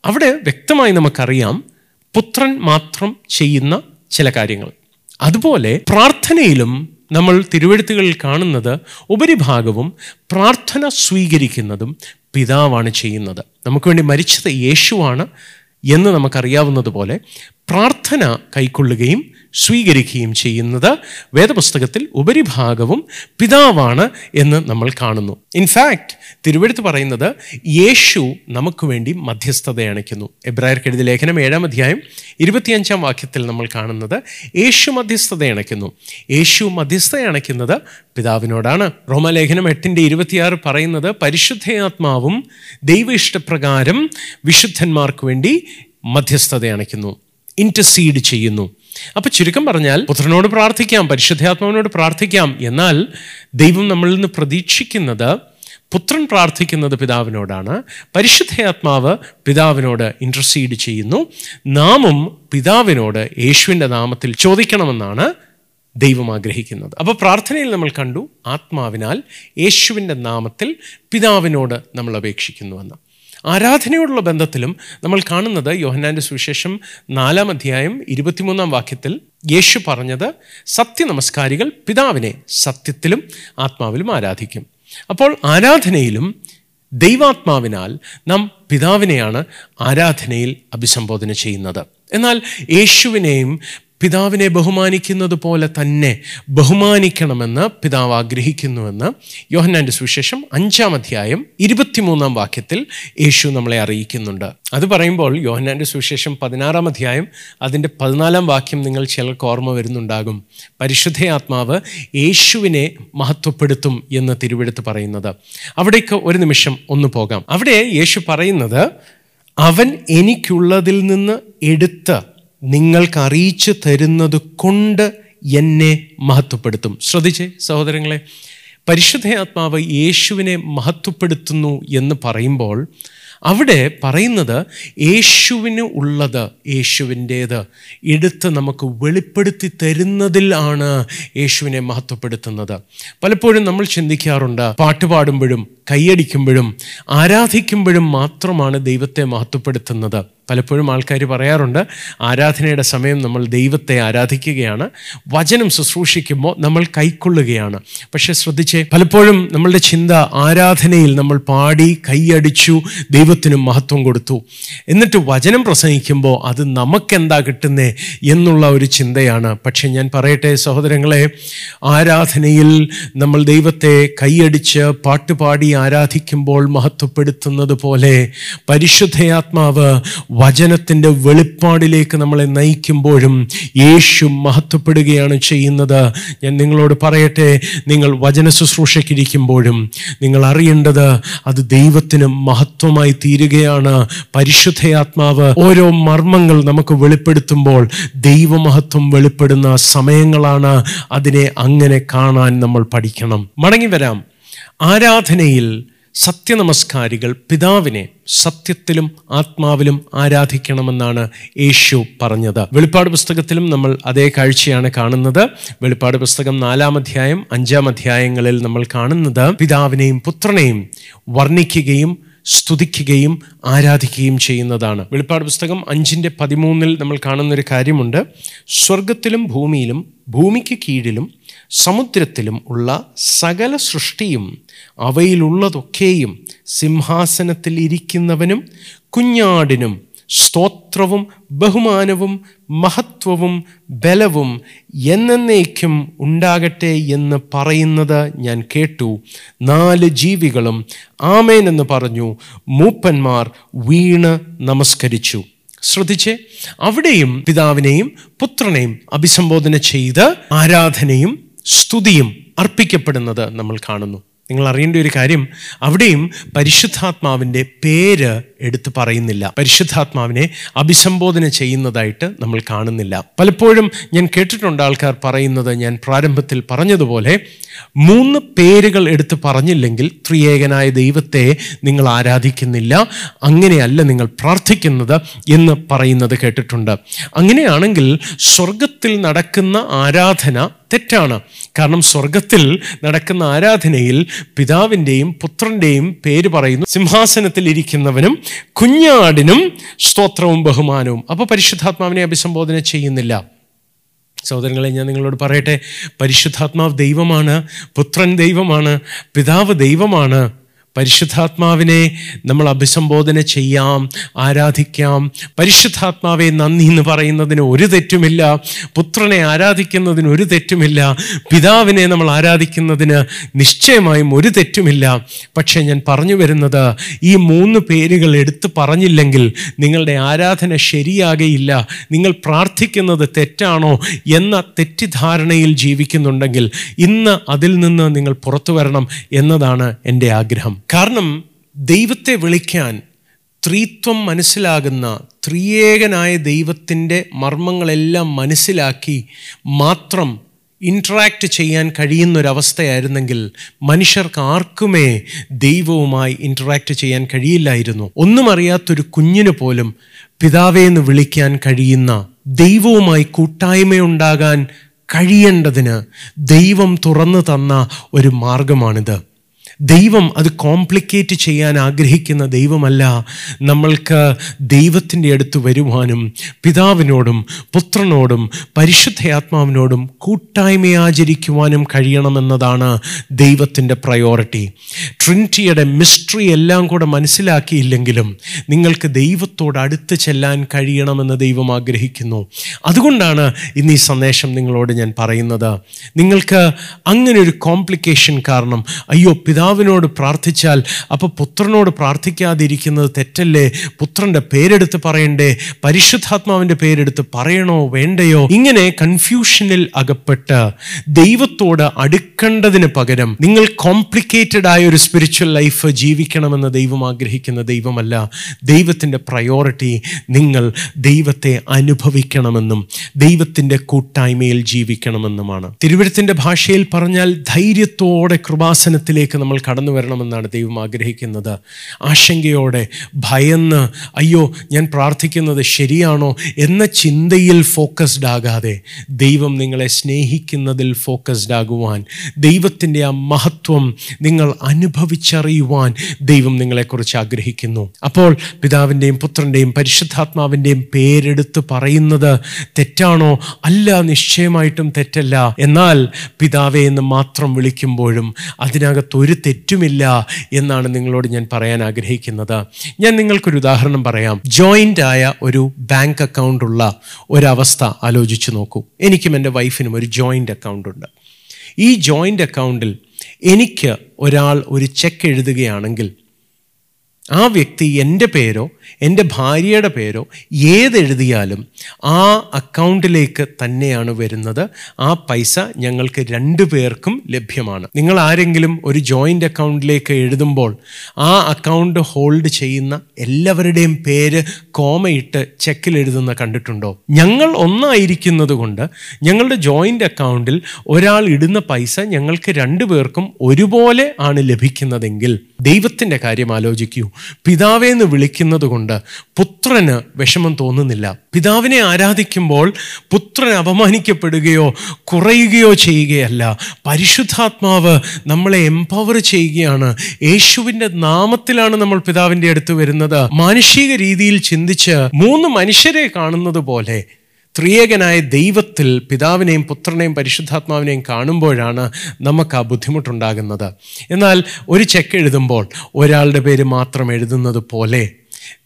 അവിടെ വ്യക്തമായി നമുക്കറിയാം പുത്രൻ മാത്രം ചെയ്യുന്ന ചില കാര്യങ്ങൾ. അതുപോലെ പ്രാർത്ഥനയിലും നമ്മൾ തിരുവഴുത്തുകളിൽ കാണുന്നത് ഉപരിഭാഗവും പ്രാർത്ഥന സ്വീകരിക്കുന്നതും പിതാവാണ് ചെയ്യുന്നത്. നമുക്ക് വേണ്ടി മരിച്ചത് യേശുവാണ് എന്ന് നമുക്കറിയാവുന്നതുപോലെ പ്രാർത്ഥന കൈക്കൊള്ളുകയും സ്വീകരിക്കുകയും ചെയ്യുന്നത് വേദപുസ്തകത്തിൽ ഉപരിഭാഗവും പിതാവാണ് എന്ന് നമ്മൾ കാണുന്നു. ഇൻഫാക്റ്റ് തിരുവെടുത്ത് പറയുന്നത് യേശു നമുക്ക് വേണ്ടി മധ്യസ്ഥത അണയ്ക്കുന്നു എബ്രായർക്ക് എഴുതിയ ലേഖനം ഏഴാം അധ്യായം ഇരുപത്തിയഞ്ചാം വാക്യത്തിൽ നമ്മൾ കാണുന്നത് യേശു മധ്യസ്ഥത അണയ്ക്കുന്നു യേശു മധ്യസ്ഥത അണയ്ക്കുന്നത് പിതാവിനോടാണ്. റോമലേഖനം എട്ടിന്റെ ഇരുപത്തിയാറ് പറയുന്നത് പരിശുദ്ധയാത്മാവും ദൈവ ഇഷ്ടപ്രകാരം വിശുദ്ധന്മാർക്ക് വേണ്ടി മധ്യസ്ഥത അണയ്ക്കുന്നു ഇന്റർസീഡ് ചെയ്യുന്നു. അപ്പൊ ചുരുക്കം പറഞ്ഞാൽ പുത്രനോട് പ്രാർത്ഥിക്കാം പരിശുദ്ധാത്മാവിനോട് പ്രാർത്ഥിക്കാം. എന്നാൽ ദൈവം നമ്മളിൽ നിന്ന് പ്രതീക്ഷിക്കുന്നത് പുത്രൻ പ്രാർത്ഥിക്കുന്നത് പിതാവിനോടാണ്. പരിശുദ്ധയാത്മാവ് പിതാവിനോട് ഇൻട്രസീഡ് ചെയ്യുന്നു. നാമും പിതാവിനോട് യേശുവിന്റെ നാമത്തിൽ ചോദിക്കണമെന്നാണ് ദൈവം ആഗ്രഹിക്കുന്നത്. അപ്പോൾ പ്രാർത്ഥനയിൽ നമ്മൾ കണ്ടു ആത്മാവിനാൽ യേശുവിന്റെ നാമത്തിൽ പിതാവിനോട് നമ്മൾ അപേക്ഷിക്കുന്നുവെന്ന്. ആരാധനയോടുള്ള ബന്ധത്തിലും നമ്മൾ കാണുന്നത് യോഹന്നാന്റെ സുവിശേഷം നാലാം അധ്യായം ഇരുപത്തിമൂന്നാം വാക്യത്തിൽ യേശു പറഞ്ഞത് സത്യനമസ്കാരികൾ പിതാവിനെ സത്യത്തിലും ആത്മാവിലും ആരാധിക്കും. അപ്പോൾ ആരാധനയിലും ദൈവാത്മാവിനാൽ നാം പിതാവിനെയാണ് ആരാധനയിൽ അഭിസംബോധന ചെയ്യുന്നത്. എന്നാൽ യേശുവിനെയും പിതാവിനെ ബഹുമാനിക്കുന്നത് പോലെ തന്നെ ബഹുമാനിക്കണമെന്ന് പിതാവ് ആഗ്രഹിക്കുന്നുവെന്ന് യോഹന്നാന്റെ സുവിശേഷം അഞ്ചാം അധ്യായം ഇരുപത്തിമൂന്നാം വാക്യത്തിൽ യേശു നമ്മളെ അറിയിക്കുന്നുണ്ട്. അത് പറയുമ്പോൾ യോഹന്നാന്റെ സുവിശേഷം പതിനാറാം അധ്യായം അതിന്റെ പതിനാലാം വാക്യം നിങ്ങൾ ചിലർക്ക് ഓർമ്മ വരുന്നുണ്ടാകും. പരിശുദ്ധയാത്മാവ് യേശുവിനെ മഹത്വപ്പെടുത്തും എന്ന് തിരുവെടുത്ത് പറയുന്നത്. അവിടേക്ക് ഒരു നിമിഷം ഒന്ന് പോകാം. അവിടെ യേശു പറയുന്നത് അവൻ എനിക്കുള്ളതിൽ നിന്ന് എടുത്ത് നിങ്ങൾക്ക് അറിയിച്ചു തരുന്നത് കൊണ്ട് എന്നെ മഹത്വപ്പെടുത്തും. ശ്രദ്ധിച്ചേ സഹോദരങ്ങളെ പരിശുദ്ധയാത്മാവ് യേശുവിനെ മഹത്വപ്പെടുത്തുന്നു എന്ന് പറയുമ്പോൾ അവിടെ പറയുന്നത് യേശുവിന് ഉള്ളത് യേശുവിന്റേത്. എടുത്ത് നമുക്ക് വെളിപ്പെടുത്തി തരുന്നതിലാണ് യേശുവിനെ മഹത്വപ്പെടുത്തുന്നത്. പലപ്പോഴും നമ്മൾ ചിന്തിക്കാറുണ്ട് പാട്ട് പാടുമ്പോഴും കൈയടിക്കുമ്പോഴും ആരാധിക്കുമ്പോഴും മാത്രമാണ് ദൈവത്തെ മഹത്വപ്പെടുത്തുന്നത്. പലപ്പോഴും ആൾക്കാർ പറയാറുണ്ട് ആരാധനയുടെ സമയം നമ്മൾ ദൈവത്തെ ആരാധിക്കുകയാണ് വചനം ശുശ്രൂഷിക്കുമ്പോൾ നമ്മൾ കൈക്കൊള്ളുകയാണ്. പക്ഷെ ശ്രദ്ധിച്ചേ പലപ്പോഴും നമ്മളുടെ ചിന്ത ആരാധനയിൽ നമ്മൾ പാടി കൈയടിച്ചു ദൈവത്തിനും മഹത്വം കൊടുത്തു. എന്നിട്ട് വചനം പ്രസംഗിക്കുമ്പോൾ അത് നമുക്കെന്താ കിട്ടുന്നേ എന്നുള്ള ഒരു ചിന്തയാണ്. പക്ഷെ ഞാൻ പറയട്ടെ സഹോദരങ്ങളെ ആരാധനയിൽ നമ്മൾ ദൈവത്തെ കൈയടിച്ച് പാട്ടുപാടി ആരാധിക്കുമ്പോൾ മഹത്വപ്പെടുത്തുന്നത് പോലെ പരിശുദ്ധയാത്മാവ് വചനത്തിന്റെ വെളിപ്പാടിലേക്ക് നമ്മളെ നയിക്കുമ്പോഴും യേശു മഹത്വപ്പെടുകയാണ് ചെയ്യുന്നത്. ഞാൻ നിങ്ങളോട് പറയട്ടെ നിങ്ങൾ വചന ശുശ്രൂഷയ്ക്കിരിക്കുമ്പോഴും നിങ്ങൾ അറിയേണ്ടത് അത് ദൈവത്തിന് മഹത്വമായി തീരുകയാണ്. പരിശുദ്ധയാത്മാവ് ഓരോ മർമ്മങ്ങൾ നമുക്ക് വെളിപ്പെടുത്തുമ്പോൾ ദൈവമഹത്വം വെളിപ്പെടുന്ന സമയങ്ങളാണ് അതിനെ അങ്ങനെ കാണാൻ നമ്മൾ പഠിക്കണം. മടങ്ങി വരാം. ആരാധനയിൽ സത്യനമസ്കാരികൾ പിതാവിനെ സത്യത്തിലും ആത്മാവിലും ആരാധിക്കണമെന്നാണ് യേശു പറഞ്ഞത്. വെളിപ്പാട് പുസ്തകത്തിലും നമ്മൾ അതേ കാഴ്ചയാണ് കാണുന്നത്. വെളിപ്പാട് പുസ്തകം നാലാം അധ്യായം അഞ്ചാം അധ്യായങ്ങളിൽ നമ്മൾ കാണുന്നത് പിതാവിനെയും പുത്രനെയും വർണിക്കുകയും സ്തുതിക്കുകയും ആരാധിക്കുകയും ചെയ്യുന്നതാണ്. വെളിപ്പാട് പുസ്തകം അഞ്ചിന്റെ പതിമൂന്നിൽ നമ്മൾ കാണുന്നൊരു കാര്യമുണ്ട്. സ്വർഗത്തിലും ഭൂമിയിലും ഭൂമിക്ക് കീഴിലും സമുദ്രത്തിലും ഉള്ള സകല സൃഷ്ടിയും അവയിലുള്ളതൊക്കെയും സിംഹാസനത്തിൽ ഇരിക്കുന്നവനും കുഞ്ഞാടിനും സ്തോത്രവും ബഹുമാനവും മഹത്വവും ബലവും എന്നേക്കും ഉണ്ടാകട്ടെ എന്ന് പറയുന്നത് ഞാൻ കേട്ടു. നാല് ജീവികളും ആമേൻ എന്ന് പറഞ്ഞു. മൂപ്പന്മാർ വീണ് നമസ്കരിച്ചു. ശ്രദ്ധിച്ചേ. അവിടെയും പിതാവിനെയും പുത്രനെയും അഭിസംബോധന ചെയ്ത് ആരാധനയും സ്തുതിയും അർപ്പിക്കപ്പെടുന്നത് നമ്മൾ കാണുന്നു. നിങ്ങൾ അറിയേണ്ട ഒരു കാര്യം അവിടെയും പരിശുദ്ധാത്മാവിന്റെ പേര് എടുത്തു പറയുന്നില്ല. പരിശുദ്ധാത്മാവിനെ അഭിസംബോധന ചെയ്യുന്നതായിട്ട് നമ്മൾ കാണുന്നില്ല. പലപ്പോഴും ഞാൻ കേട്ടിട്ടുണ്ട് ആൾക്കാർ പറയുന്നത് ഞാൻ പ്രാരംഭത്തിൽ പറഞ്ഞതുപോലെ മൂന്ന് പേരുകൾ എടുത്ത് പറഞ്ഞില്ലെങ്കിൽ ത്രിയേകനായ ദൈവത്തെ നിങ്ങൾ ആരാധിക്കുന്നില്ല അങ്ങനെയല്ല നിങ്ങൾ പ്രാർത്ഥിക്കുന്നത് എന്ന് പറയുന്നത് കേട്ടിട്ടുണ്ട്. അങ്ങനെയാണെങ്കിൽ സ്വർഗത്തിൽ നടക്കുന്ന ആരാധന തെറ്റാണ്. കാരണം സ്വർഗത്തിൽ നടക്കുന്ന ആരാധനയിൽ പിതാവിന്റെയും പുത്രന്റെയും പേര് പറയുന്നു. സിംഹാസനത്തിൽ ഇരിക്കുന്നവനും കുഞ്ഞാടിനും സ്തോത്രവും ബഹുമാനവും. അപ്പോൾ പരിശുദ്ധാത്മാവിനെ അഭിസംബോധന ചെയ്യുന്നില്ല. സഹോദരങ്ങളെ ഞാൻ നിങ്ങളോട് പറയട്ടെ. പരിശുദ്ധാത്മാവ് ദൈവമാണ് പുത്രൻ ദൈവമാണ് പിതാവ് ദൈവമാണ്. പരിശുദ്ധാത്മാവിനെ നമ്മൾ അഭിസംബോധന ചെയ്യാം ആരാധിക്കാം. പരിശുദ്ധാത്മാവെ നന്ദി എന്ന് പറയുന്നതിന് ഒരു തെറ്റുമില്ല. പുത്രനെ ആരാധിക്കുന്നതിന് ഒരു തെറ്റുമില്ല. പിതാവിനെ നമ്മൾ ആരാധിക്കുന്നതിന് നിശ്ചയമായും ഒരു തെറ്റുമില്ല. പക്ഷേ ഞാൻ പറഞ്ഞു വരുന്നത് ഈ മൂന്ന് പേരുകൾ എടുത്തു പറഞ്ഞില്ലെങ്കിൽ നിങ്ങളുടെ ആരാധന ശരിയാകയില്ല. നിങ്ങൾ പ്രാർത്ഥിക്കുന്നത് തെറ്റാണോ എന്ന തെറ്റിദ്ധാരണയിൽ ജീവിക്കുന്നുണ്ടെങ്കിൽ ഇന്ന് അതിൽ നിന്ന് നിങ്ങൾ പുറത്തു വരണം എന്നതാണ് എന്റെ ആഗ്രഹം. കാരണം ദൈവത്തെ വിളിക്കാൻ ത്രീത്വം മനസ്സിലാകുന്ന ത്രിയേകനായ ദൈവത്തിന്റെ മർമ്മങ്ങളെല്ലാം മനസ്സിലാക്കി മാത്രം ഇൻട്രാക്ട് ചെയ്യാൻ കഴിയുന്നൊരവസ്ഥയായിരുന്നെങ്കിൽ മനുഷ്യർക്ക് ആർക്കുമേ ദൈവവുമായി ഇൻട്രാക്ട് ചെയ്യാൻ കഴിയില്ലായിരുന്നു. ഒന്നും അറിയാത്തൊരു കുഞ്ഞിന് പോലും പിതാവേ എന്ന് വിളിക്കാൻ കഴിയുന്ന ദൈവവുമായി കൂട്ടായ്മയുണ്ടാകാൻ കഴിയേണ്ടതിന് ദൈവം തുറന്നു തന്ന ഒരു മാർഗമാണിത്. ദൈവം അത് കോംപ്ലിക്കേറ്റ് ചെയ്യാൻ ആഗ്രഹിക്കുന്ന ദൈവമല്ല. നമ്മൾക്ക് ദൈവത്തിന്റെ അടുത്ത് വരുവാനും പിതാവിനോടും പുത്രനോടും പരിശുദ്ധയാത്മാവിനോടും കൂട്ടായ്മ ആചരിക്കുവാനും കഴിയണമെന്നതാണ് ദൈവത്തിന്റെ പ്രയോറിറ്റി ട്രിനിറ്റിയുടെ മിസ്റ്ററി എല്ലാം കൂടെ മനസ്സിലാക്കിയില്ലെങ്കിലും നിങ്ങൾക്ക് ദൈവത്തോട് അടുത്ത് ചെല്ലാൻ കഴിയണമെന്ന് ദൈവം ആഗ്രഹിക്കുന്നു. അതുകൊണ്ടാണ് ഇന്ന് ഈ സന്ദേശം നിങ്ങളോട് ഞാൻ പറയുന്നത്. നിങ്ങൾക്ക് അങ്ങനെ ഒരു കോംപ്ലിക്കേഷൻ കാരണം അയ്യോ പിതാ പിതാവിനോട് പ്രാർത്ഥിച്ചാൽ അപ്പോൾ പുത്രനോട് പ്രാർത്ഥിക്കാതിരിക്കുന്നത് തെറ്റല്ലേ? പുത്രന്റെ പേരെടുത്ത് പറയണ്ടേ? പരിശുദ്ധാത്മാവിന്റെ പേരെടുത്ത് പറയണോ വേണ്ടയോ? ഇങ്ങനെ കൺഫ്യൂഷനിൽ അകപ്പെട്ട് ദൈവത്തോട് അടുക്കേണ്ടതിന് പകരം നിങ്ങൾ കോംപ്ലിക്കേറ്റഡ് ആയ ഒരു സ്പിരിച്വൽ ലൈഫ് ജീവിക്കണമെന്ന് ദൈവം ആഗ്രഹിക്കുന്ന ദൈവമല്ല. ദൈവത്തിന്റെ പ്രയോറിറ്റി നിങ്ങൾ ദൈവത്തെ അനുഭവിക്കണമെന്നും ദൈവത്തിന്റെ കൂട്ടായ്മയിൽ ജീവിക്കണമെന്നുമാണ്. തിരുവഴുത്തിന്റെ ഭാഷയിൽ പറഞ്ഞാൽ ധൈര്യത്തോടെ കൃപാസനത്തിലേക്ക് നമ്മൾ കടന്നു വരണമെന്നാണ് ദൈവം ആഗ്രഹിക്കുന്നത്. ആശങ്കയോടെ ഭയന്ന് അയ്യോ ഞാൻ പ്രാർത്ഥിക്കുന്നത് ശരിയാണോ? എന്ന ചിന്തയിൽ ഫോക്കസ്ഡ് ആകാതെ ദൈവം നിങ്ങളെ സ്നേഹിക്കുന്നതിൽ ഫോക്കസ്ഡ് ആകുവാൻ ദൈവത്തിന്റെ ആ മഹത്വം നിങ്ങൾ അനുഭവിച്ചറിയുവാൻ ദൈവം നിങ്ങളെക്കുറിച്ച് ആഗ്രഹിക്കുന്നു. അപ്പോൾ പിതാവിന്റെയും പുത്രന്റെയും പരിശുദ്ധാത്മാവിന്റെയും പേരെടുത്ത് പറയുന്നത് തെറ്റാണോ? അല്ല നിശ്ചയമായിട്ടും തെറ്റല്ല. എന്നാൽ പിതാവെ എന്ന് മാത്രം വിളിക്കുമ്പോഴും അതിനകത്ത് ഒരു തെറ്റുമില്ല എന്നാണ് നിങ്ങളോട് ഞാൻ പറയാൻ ആഗ്രഹിക്കുന്നത്. ഞാൻ നിങ്ങൾക്കൊരു ഉദാഹരണം പറയാം. ജോയിന്റ് ആയ ഒരു ബാങ്ക് അക്കൗണ്ട് ഉള്ള ഒരവസ്ഥ ആലോചിച്ച് നോക്കൂ. എനിക്കും എന്റെ വൈഫിനും ഒരു ജോയിന്റ് അക്കൗണ്ട് ഉണ്ട്. ഈ ജോയിന്റ് അക്കൗണ്ടിൽ എനിക്ക് ഒരാൾ ഒരു ചെക്ക് എഴുതുകയാണെങ്കിൽ ആ വ്യക്തി എന്റെ പേരോ എന്റെ ഭാര്യയുടെ പേരോ ഏതെഴുതിയാലും ആ അക്കൗണ്ടിലേക്ക് തന്നെയാണ് വരുന്നത്. ആ പൈസ ഞങ്ങൾക്ക് രണ്ടു പേർക്കും ലഭ്യമാണ്. നിങ്ങൾ ആരെങ്കിലും ഒരു ജോയിന്റ് അക്കൗണ്ടിലേക്ക് എഴുതുമ്പോൾ ആ അക്കൗണ്ട് ഹോൾഡ് ചെയ്യുന്ന എല്ലാവരുടെയും പേര് കോമയിട്ട് ചെക്കിൽ എഴുതുന്ന കണ്ടിട്ടുണ്ടോ? ഞങ്ങൾ ഒന്നായിരിക്കുന്നത് കൊണ്ട് ഞങ്ങളുടെ ജോയിന്റ് അക്കൗണ്ടിൽ ഒരാൾ ഇടുന്ന പൈസ ഞങ്ങൾക്ക് രണ്ടു പേർക്കും ഒരുപോലെ ആണ് ലഭിക്കുന്നതെങ്കിൽ ദൈവത്തിന്റെ കാര്യം ആലോചിക്കൂ. പിതാവേന്ന് വിളിക്കുന്നത് കൊണ്ട് പുത്രന് വിഷമം തോന്നുന്നില്ല. പിതാവിനെ ആരാധിക്കുമ്പോൾ പുത്രൻ അപമാനിക്കപ്പെടുകയോ കുറയുകയോ ചെയ്യുകയല്ല. പരിശുദ്ധാത്മാവ് നമ്മളെ എംപവർ ചെയ്യുകയാണ്. യേശുവിന്റെ നാമത്തിലാണ് നമ്മൾ പിതാവിന്റെ അടുത്ത് വരുന്നത്. മാനുഷിക രീതിയിൽ ചിന്തിച്ച് മൂന്ന് മനുഷ്യരെ കാണുന്നത് പോലെ ത്രിയേകനായ ദൈവത്തിൽ പിതാവിനെയും പുത്രനെയും പരിശുദ്ധാത്മാവിനെയും കാണുമ്പോഴാണ് നമുക്ക് ആ ബുദ്ധിമുട്ടുണ്ടാകുന്നത്. എന്നാൽ ഒരു ചെക്ക് എഴുതുമ്പോൾ ഒരാളുടെ പേര് മാത്രം എഴുതുന്നത് പോലെ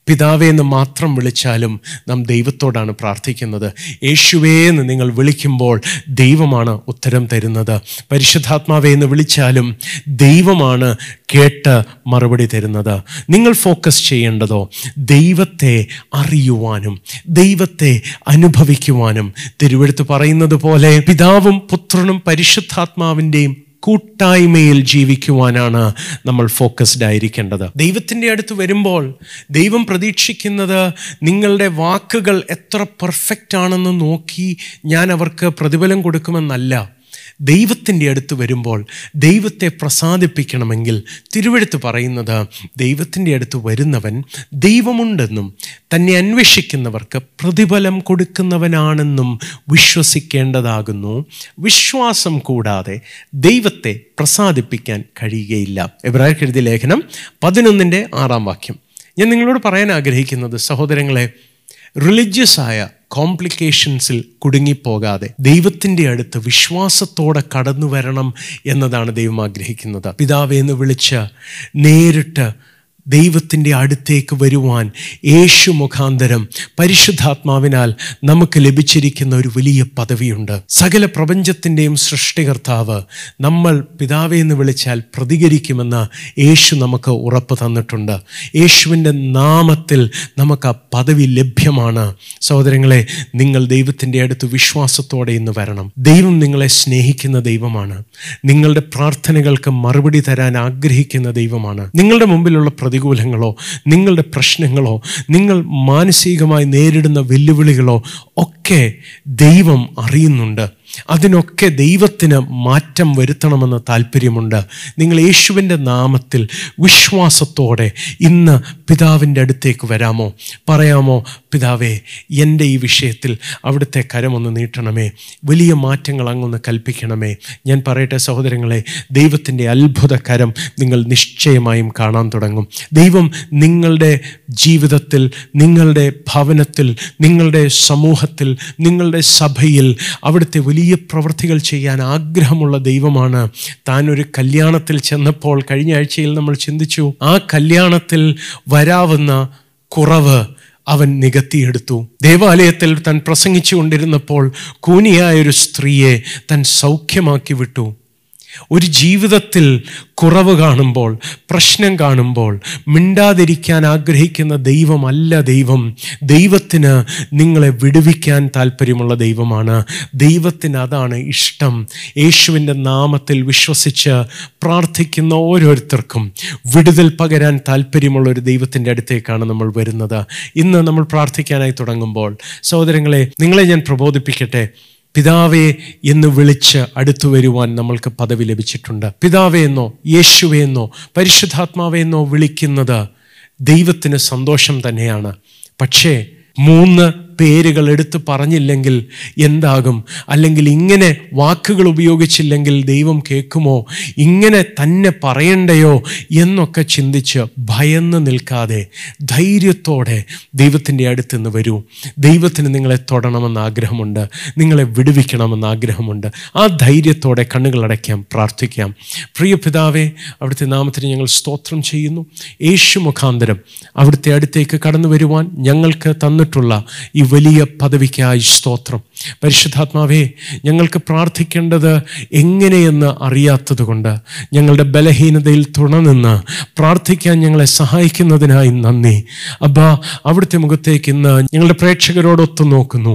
പിതാവേ എന്ന് മാത്രം വിളിച്ചാലും നാം ദൈവത്തോടാണ് പ്രാർത്ഥിക്കുന്നത്. യേശുവേ എന്ന് നിങ്ങൾ വിളിക്കുമ്പോൾ ദൈവമാണ് ഉത്തരം തരുന്നത്. പരിശുദ്ധാത്മാവേ എന്ന് വിളിച്ചാലും ദൈവമാണ് കേട്ട് മറുപടി തരുന്നത്. നിങ്ങൾ ഫോക്കസ് ചെയ്യേണ്ടതോ ദൈവത്തെ അറിയുവാനും ദൈവത്തെ അനുഭവിക്കുവാനും തിരുവെടുത്ത് പറയുന്നത് പോലെ പിതാവും പുത്രനും പരിശുദ്ധാത്മാവിന്റെയും കൂട്ടായ്മയിൽ ജീവിക്കുവാനാണ് നമ്മൾ ഫോക്കസ്ഡ് ആയിരിക്കേണ്ടത്. ദൈവത്തിന്റെ അടുത്ത് വരുമ്പോൾ ദൈവം പ്രതീക്ഷിക്കുന്നത് നിങ്ങളുടെ വാക്കുകൾ എത്ര പെർഫെക്റ്റ് ആണെന്ന് നോക്കി ഞാൻ അവർക്ക് പ്രതിഫലം കൊടുക്കുമെന്നല്ല. ദൈവത്തിന്റെ അടുത്ത് വരുമ്പോൾ ദൈവത്തെ പ്രസാദിപ്പിക്കണമെങ്കിൽ തിരുവെടുത്ത് പറയുന്നത് ദൈവത്തിന്റെ അടുത്ത് വരുന്നവൻ ദൈവമുണ്ടെന്നും തന്നെ അന്വേഷിക്കുന്നവർക്ക് പ്രതിഫലം കൊടുക്കുന്നവനാണെന്നും വിശ്വസിക്കേണ്ടതാകുന്നു. വിശ്വാസം കൂടാതെ ദൈവത്തെ പ്രസാദിപ്പിക്കാൻ കഴിയുകയില്ല. എബ്രാഹിം എഴുതിയ ലേഖനം പതിനൊന്നിന്റെ ആറാം വാക്യം. ഞാൻ നിങ്ങളോട് പറയാൻ ആഗ്രഹിക്കുന്നത് സഹോദരങ്ങളെ റിലീജിയസ് ആയ കോംപ്ലിക്കേഷൻസിൽ കുടുങ്ങിപ്പോകാതെ ദൈവത്തിന്റെ അടുത്ത് വിശ്വാസത്തോടെ കടന്നു വരണം എന്നതാണ് ദൈവം ആഗ്രഹിക്കുന്നത്. പിതാവെന്ന് വിളിച്ച് നേരിട്ട് ദൈവത്തിന്റെ അടുത്തേക്ക് വരുവാൻ യേശു മുഖാന്തരം പരിശുദ്ധാത്മാവിനാൽ നമുക്ക് ലഭിച്ചിരിക്കുന്ന ഒരു വലിയ പദവിയുണ്ട്. സകല പ്രപഞ്ചത്തിന്റെയും സൃഷ്ടികർത്താവ് നമ്മൾ പിതാവെ എന്ന് വിളിച്ചാൽ പ്രതികരിക്കുമെന്ന് യേശു നമുക്ക് ഉറപ്പ് തന്നിട്ടുണ്ട്. യേശുവിന്റെ നാമത്തിൽ നമുക്ക് ആ പദവി ലഭ്യമാണ്. സഹോദരങ്ങളെ നിങ്ങൾ ദൈവത്തിന്റെ അടുത്ത് വിശ്വാസത്തോടെ ഇന്ന് വരണം. ദൈവം നിങ്ങളെ സ്നേഹിക്കുന്ന ദൈവമാണ്. നിങ്ങളുടെ പ്രാർത്ഥനകൾക്ക് മറുപടി തരാൻ ആഗ്രഹിക്കുന്ന ദൈവമാണ്. നിങ്ങളുടെ മുമ്പിലുള്ള പ്രതികൂലങ്ങളോ നിങ്ങളുടെ പ്രശ്നങ്ങളോ നിങ്ങൾ മാനസികമായി നേരിടുന്ന വെല്ലുവിളികളോ ഒക്കെ ദൈവം അറിയുന്നുണ്ട്. അതിനൊക്കെ ദൈവത്തിന് മാറ്റം വരുത്തണമെന്ന് താല്പര്യമുണ്ട്. നിങ്ങൾ യേശുവിന്റെ നാമത്തിൽ വിശ്വാസത്തോടെ ഇന്ന് പിതാവിന്റെ അടുത്തേക്ക് വരാമോ? പറയാമോ പിതാവേ എന്റെ ഈ വിഷയത്തിൽ അവിടുത്തെ കരമൊന്ന് നീട്ടണമേ. വലിയ മാറ്റങ്ങൾ അങ്ങൊന്ന് കൽപ്പിക്കണമേ. ഞാൻ പറയട്ടെ സഹോദരങ്ങളെ ദൈവത്തിന്റെ അത്ഭുത കരം നിങ്ങൾ നിശ്ചയമായും കാണാൻ തുടങ്ങും. ദൈവം നിങ്ങളുടെ ജീവിതത്തിൽ നിങ്ങളുടെ ഭവനത്തിൽ നിങ്ങളുടെ സമൂഹത്തിൽ നിങ്ങളുടെ സഭയിൽ അവിടുത്തെ വലിയ പ്രവൃത്തികൾ ചെയ്യാൻ ആഗ്രഹമുള്ള ദൈവമാണ്. താൻ ഒരു കല്യാണത്തിൽ ചെന്നപ്പോൾ കഴിഞ്ഞ ആഴ്ചയിൽ നമ്മൾ ചിന്തിച്ചു ആ കല്യാണത്തിൽ വരാവുന്ന കുറവ് അവൻ നികത്തിയെടുത്തു. ദേവാലയത്തിൽ താൻ പ്രസംഗിച്ചു കൊണ്ടിരുന്നപ്പോൾ കൂനിയായ ഒരു സ്ത്രീയെ താൻ സൗഖ്യമാക്കി വിട്ടു. ഒരു ജീവിതത്തിൽ കുറവ് കാണുമ്പോൾ പ്രശ്നം കാണുമ്പോൾ മിണ്ടാതിരിക്കാൻ ആഗ്രഹിക്കുന്ന ദൈവമല്ല ദൈവം. ദൈവത്തിന് നിങ്ങളെ വിടുവിക്കാൻ താല്പര്യമുള്ള ദൈവമാണ്. ദൈവത്തിന് അതാണ് ഇഷ്ടം. യേശുവിന്റെ നാമത്തിൽ വിശ്വസിച്ച് പ്രാർത്ഥിക്കുന്ന ഓരോരുത്തർക്കും വിടുതൽ പകരാൻ താല്പര്യമുള്ള ഒരു ദൈവത്തിന്റെ അടുത്തേക്കാണ് നമ്മൾ വരുന്നത്. ഇന്ന് നമ്മൾ പ്രാർത്ഥിക്കാനായി തുടങ്ങുമ്പോൾ സഹോദരങ്ങളെ നിങ്ങളെ ഞാൻ പ്രബോധിപ്പിക്കട്ടെ. പിതാവേ എന്ന് വിളിച്ച് അടുത്തു വരുവാൻ നമ്മൾക്ക് പദവി ലഭിച്ചിട്ടുണ്ട്. പിതാവേ എന്നോ യേശുവേ വിളിക്കുന്നത് ദൈവത്തിന് സന്തോഷം തന്നെയാണ്. പക്ഷേ മൂന്ന് പേരുകൾ എടുത്ത് പറഞ്ഞില്ലെങ്കിൽ എന്താകും? അല്ലെങ്കിൽ ഇങ്ങനെ വാക്കുകൾ ഉപയോഗിച്ചില്ലെങ്കിൽ ദൈവം കേൾക്കുമോ? ഇങ്ങനെ തന്നെ പറയണ്ടയോ? എന്നൊക്കെ ചിന്തിച്ച് ഭയന്ന് നിൽക്കാതെ ധൈര്യത്തോടെ ദൈവത്തിന്റെ അടുത്ത് നിന്ന് വരൂ. ദൈവത്തിന് നിങ്ങളെ തൊടണമെന്ന് ആഗ്രഹമുണ്ട്. നിങ്ങളെ വിടുവിക്കണമെന്ന് ആഗ്രഹമുണ്ട്. ആ ധൈര്യത്തോടെ കണ്ണുകളടയ്ക്കാം പ്രാർത്ഥിക്കാം. പ്രിയ പിതാവേ അവിടുത്തെ നാമത്തിന് ഞങ്ങൾ സ്തോത്രം ചെയ്യുന്നു. യേശു മുഖാന്തരം അവിടുത്തെ അടുത്തേക്ക് കടന്നു വരുവാൻ ഞങ്ങൾക്ക് തന്നിട്ടുള്ള ഈ വലിയ പദവിക്കായി സ്തോത്രം. പരിശുദ്ധാത്മാവേ ഞങ്ങൾക്ക് പ്രാർത്ഥിക്കേണ്ടത് എങ്ങനെയെന്ന് അറിയാത്തതുകൊണ്ട് ഞങ്ങളുടെ ബലഹീനതയിൽ തുണനിന്ന് പ്രാർത്ഥിക്കാൻ ഞങ്ങളെ സഹായിക്കുന്നതിനായി നന്ദി. അബ്ബ അവിടുത്തെ മുഖത്തേക്ക് ഇന്ന് ഞങ്ങളുടെ പ്രേക്ഷകരോടൊത്ത് നോക്കുന്നു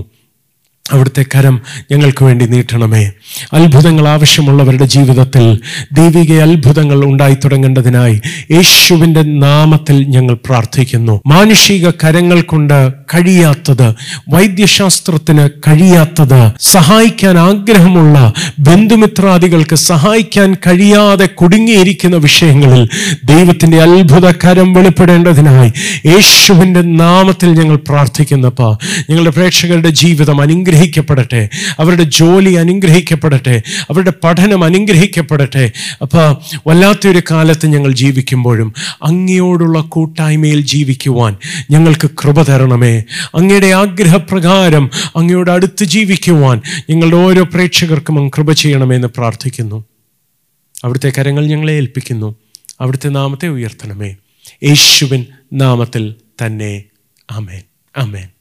അവിടുത്തെ കരം ഞങ്ങൾക്ക് വേണ്ടി നീട്ടണമേ. അത്ഭുതങ്ങൾ ആവശ്യമുള്ളവരുടെ ജീവിതത്തിൽ ദൈവിക അത്ഭുതങ്ങൾ ഉണ്ടായി തുടങ്ങേണ്ടതിനായി യേശുവിന്റെ നാമത്തിൽ ഞങ്ങൾ പ്രാർത്ഥിക്കുന്നു. മാനുഷിക കരങ്ങൾ കൊണ്ട് കഴിയാത്തത് വൈദ്യശാസ്ത്രത്തിന് കഴിയാത്തത് സഹായിക്കാൻ ആഗ്രഹമുള്ള ബന്ധുമിത്രാദികൾക്ക് സഹായിക്കാൻ കഴിയാതെ കുടുങ്ങിയിരിക്കുന്ന വിഷയങ്ങളിൽ ദൈവത്തിന്റെ അത്ഭുത കരം വെളിപ്പെടേണ്ടതിനായി യേശുവിന്റെ നാമത്തിൽ ഞങ്ങൾ പ്രാർത്ഥിക്കുന്നപ്പോൾ ഞങ്ങളുടെ പ്രേക്ഷകരുടെ ജീവിതം അനുഗ്രഹം അനുഗ്രഹിക്കപ്പെടട്ടെ. അവരുടെ ജോലി അനുഗ്രഹിക്കപ്പെടട്ടെ. അവരുടെ പഠനം അനുഗ്രഹിക്കപ്പെടട്ടെ. അപ്പോൾ വല്ലാത്തൊരു കാലത്ത് ഞങ്ങൾ ജീവിക്കുമ്പോഴും അങ്ങയോടുള്ള കൂട്ടായ്മയിൽ ജീവിക്കുവാൻ ഞങ്ങൾക്ക് കൃപ തരണമേ. അങ്ങയുടെ ആഗ്രഹപ്രകാരം അങ്ങയോട് അടുത്ത് ജീവിക്കുവാൻ ഞങ്ങളുടെ ഓരോ പ്രേക്ഷകർക്കും അങ്ങ് കൃപ ചെയ്യണമെന്ന് പ്രാർത്ഥിക്കുന്നു. അവിടുത്തെ കരങ്ങൾ ഞങ്ങളെ ഏൽപ്പിക്കുന്നു. അവിടുത്തെ നാമത്തെ ഉയർത്തണമേ. യേശുവിൻ നാമത്തിൽ തന്നെ. അമേൻ അമേൻ